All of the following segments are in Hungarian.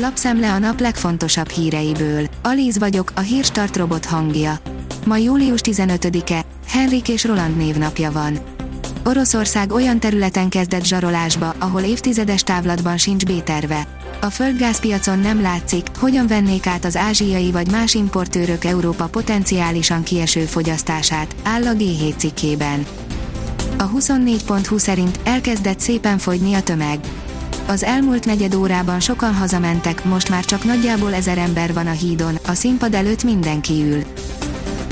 Lapszemle a nap legfontosabb híreiből. Alíz vagyok, a hírstart robot hangja. Ma július 15-e, Henrik és Roland névnapja van. Oroszország olyan területen kezdett zsarolásba, ahol évtizedes távlatban sincs B-terve. A földgázpiacon nem látszik, hogyan vennék át az ázsiai vagy más importőrök Európa potenciálisan kieső fogyasztását, áll a G7 cikkében. A 24.20 szerint elkezdett szépen fogyni a tömeg. Az elmúlt negyed órában sokan hazamentek, most már csak nagyjából ezer ember van a hídon, a színpad előtt mindenki ül.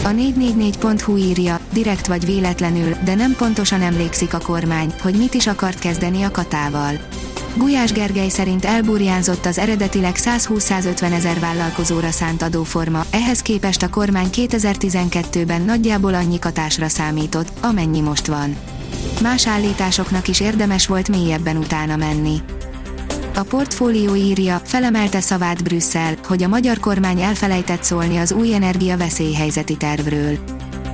A 444.hu írja, direkt vagy véletlenül, de nem pontosan emlékszik a kormány, hogy mit is akart kezdeni a katával. Gulyás Gergely szerint elburjánzott az eredetileg 120-150 ezer vállalkozóra szánt adóforma, ehhez képest a kormány 2012-ben nagyjából annyi katásra számított, amennyi most van. Más állításoknak is érdemes volt mélyebben utána menni. A portfólió írja, felemelte szavát Brüsszel, hogy a magyar kormány elfelejtett szólni az új energia veszélyhelyzeti tervről.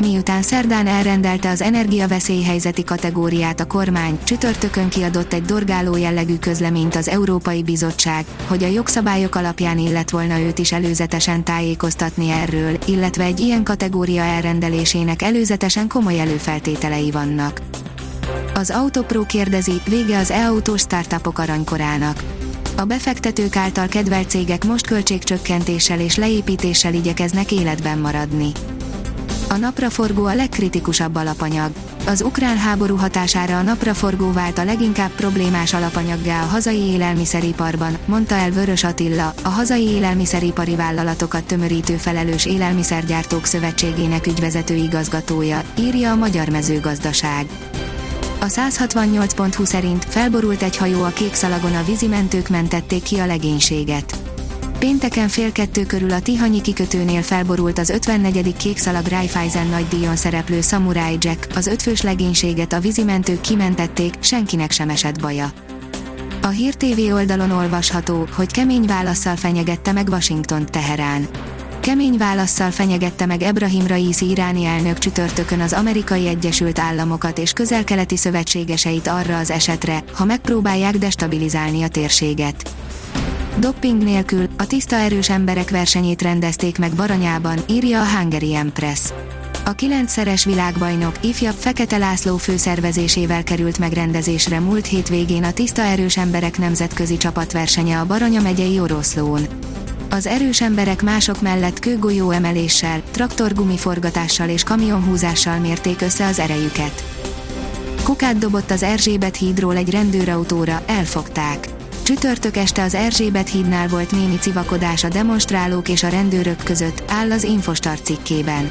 Miután szerdán elrendelte az energiaveszélyhelyzeti kategóriát a kormány, csütörtökön kiadott egy dorgáló jellegű közleményt az Európai Bizottság, hogy a jogszabályok alapján illet volna őt is előzetesen tájékoztatni erről, illetve egy ilyen kategória elrendelésének előzetesen komoly előfeltételei vannak. Az Autopro kérdezi, vége az e-autós startupok aranykorának. A befektetők által kedvelt cégek most költségcsökkentéssel és leépítéssel igyekeznek életben maradni. A napraforgó a legkritikusabb alapanyag. Az ukrán háború hatására a napraforgó vált a leginkább problémás alapanyaggá a hazai élelmiszeriparban, mondta el Vörös Attila, a hazai élelmiszeripari vállalatokat tömörítő felelős élelmiszergyártók szövetségének ügyvezető igazgatója, írja a Magyar Mezőgazdaság. A 168.20 szerint felborult egy hajó a Kékszalagon a vízimentők mentették ki a legénységet. Pénteken fél kettő körül a Tihanyi kikötőnél felborult az 54. Kékszalag Raiffeisen nagy díjon szereplő Samurai Jack, az ötfős legénységet a vízimentők kimentették, senkinek sem esett baja. A Hír TV oldalon olvasható, hogy kemény válaszsal fenyegette meg Washington Teherán. Kemény válaszsal fenyegette meg Ebrahim Raisi iráni elnök csütörtökön az amerikai Egyesült Államokat és közel-keleti szövetségeseit arra az esetre, ha megpróbálják destabilizálni a térséget. Dopping nélkül a tiszta erős emberek versenyét rendezték meg Baranyában, írja a Hungary Empress. A kilencszeres világbajnok ifjabb Fekete László főszervezésével került megrendezésre múlt hétvégén a tiszta erős emberek nemzetközi csapatversenye a Baranya megyei Oroszlón. Az erős emberek mások mellett kőgolyó emeléssel, traktorgumiforgatással és kamionhúzással mérték össze az erejüket. Kukát dobott az Erzsébet hídról egy rendőrautóra, elfogták. Csütörtök este az Erzsébet hídnál volt némi civakodás a demonstrálók és a rendőrök között, áll az Infostar cikkében.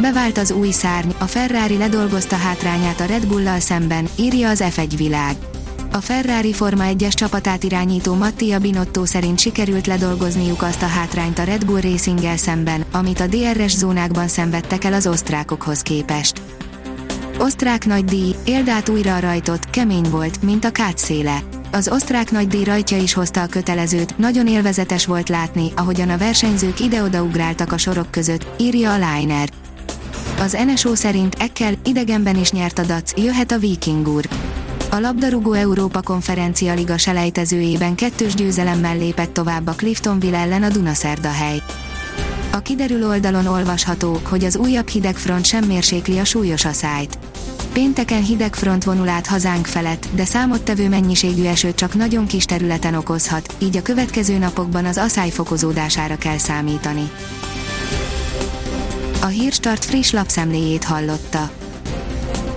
Bevált az új szárny, a Ferrari ledolgozta hátrányát a Red Bull-lal szemben, írja az F1 világ. A Ferrari Forma 1-es csapatát irányító Mattia Binotto szerint sikerült ledolgozniuk azt a hátrányt a Red Bull racing szemben, amit a DRS zónákban szenvedtek el az osztrákokhoz képest. Osztrák nagy díj, éldát újra a rajtot, kemény volt, mint a kátszéle. Az osztrák nagy díj rajtja is hozta a kötelezőt, nagyon élvezetes volt látni, ahogyan a versenyzők ide-oda ugráltak a sorok között, írja a Liner. Az NSO szerint ekkel idegenben is nyert a DAC, jöhet a Viking úr. A labdarúgó Európa konferencia liga selejtezőjében kettős győzelemmel lépett tovább a Cliftonville ellen a Dunaszerdahely. A kiderül oldalon olvasható, hogy az újabb hidegfront sem mérsékli a súlyos asszályt. Pénteken hidegfront vonul át hazánk felett, de számottevő mennyiségű esőt csak nagyon kis területen okozhat, így a következő napokban az asszály fokozódására kell számítani. A Hírstart friss lapszemléjét hallotta.